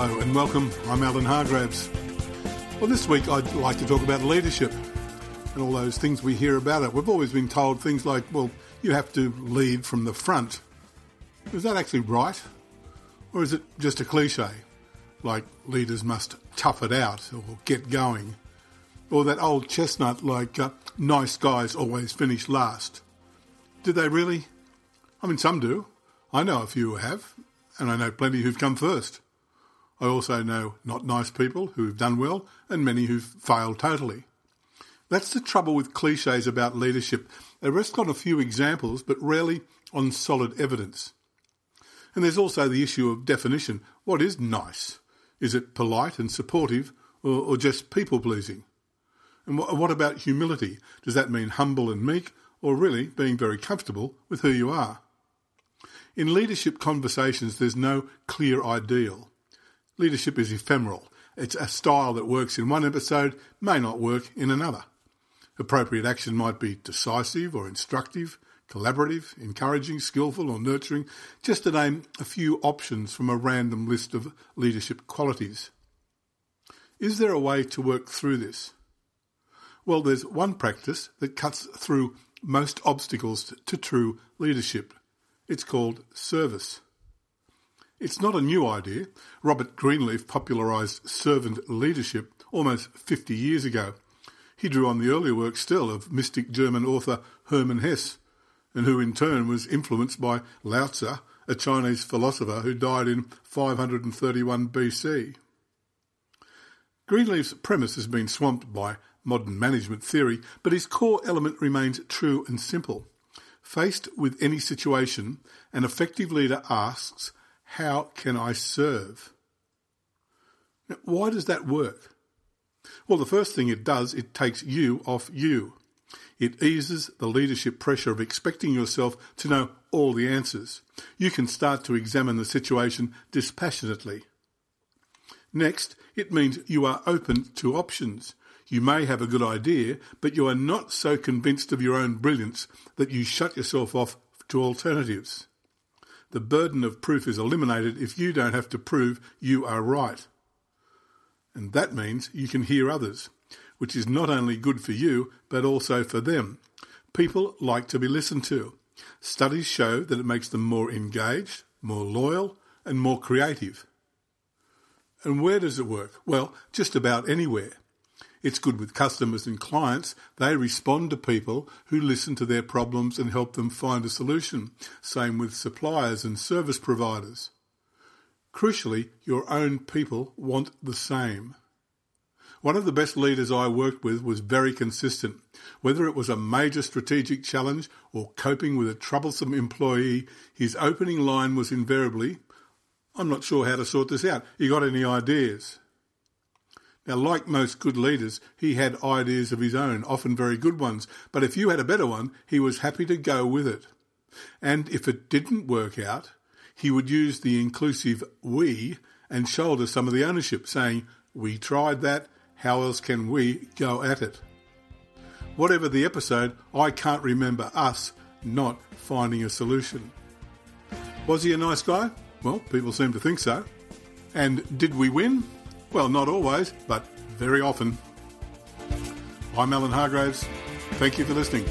and welcome. I'm Alan Hargraves. Well, this week I'd like to talk about leadership and all those things we hear about it. We've always been told things like, well, you have to lead from the front. Is that actually right? Or is it just a cliche? Like leaders must tough it out or get going? Or that old chestnut like uh, nice guys always finish last? Do they really? I mean, some do. I know a few who have, and I know plenty who've come first. I also know not nice people who've done well and many who've failed totally. That's the trouble with cliches about leadership. They rest on a few examples, but rarely on solid evidence. And there's also the issue of definition. What is nice? Is it polite and supportive, or, or just people pleasing? And wh- what about humility? Does that mean humble and meek, or really being very comfortable with who you are? In leadership conversations, there's no clear ideal. Leadership is ephemeral. It's a style that works in one episode, may not work in another. Appropriate action might be decisive or instructive, collaborative, encouraging, skillful, or nurturing, just to name a few options from a random list of leadership qualities. Is there a way to work through this? Well, there's one practice that cuts through most obstacles to true leadership. It's called service. It's not a new idea. Robert Greenleaf popularised servant leadership almost 50 years ago. He drew on the earlier work still of mystic German author Hermann Hesse, and who in turn was influenced by Lao Tzu, a Chinese philosopher who died in 531 BC. Greenleaf's premise has been swamped by modern management theory, but his core element remains true and simple. Faced with any situation, an effective leader asks, how can I serve? Now, why does that work? Well, the first thing it does, it takes you off you. It eases the leadership pressure of expecting yourself to know all the answers. You can start to examine the situation dispassionately. Next, it means you are open to options. You may have a good idea, but you are not so convinced of your own brilliance that you shut yourself off to alternatives the burden of proof is eliminated if you don't have to prove you are right. And that means you can hear others, which is not only good for you, but also for them. People like to be listened to. Studies show that it makes them more engaged, more loyal, and more creative. And where does it work? Well, just about anywhere. It's good with customers and clients. They respond to people who listen to their problems and help them find a solution. Same with suppliers and service providers. Crucially, your own people want the same. One of the best leaders I worked with was very consistent. Whether it was a major strategic challenge or coping with a troublesome employee, his opening line was invariably, I'm not sure how to sort this out. You got any ideas? Now, like most good leaders, he had ideas of his own, often very good ones, but if you had a better one, he was happy to go with it. And if it didn't work out, he would use the inclusive we and shoulder some of the ownership, saying, We tried that, how else can we go at it? Whatever the episode, I can't remember us not finding a solution. Was he a nice guy? Well, people seem to think so. And did we win? Well, not always, but very often. I'm Alan Hargraves. Thank you for listening.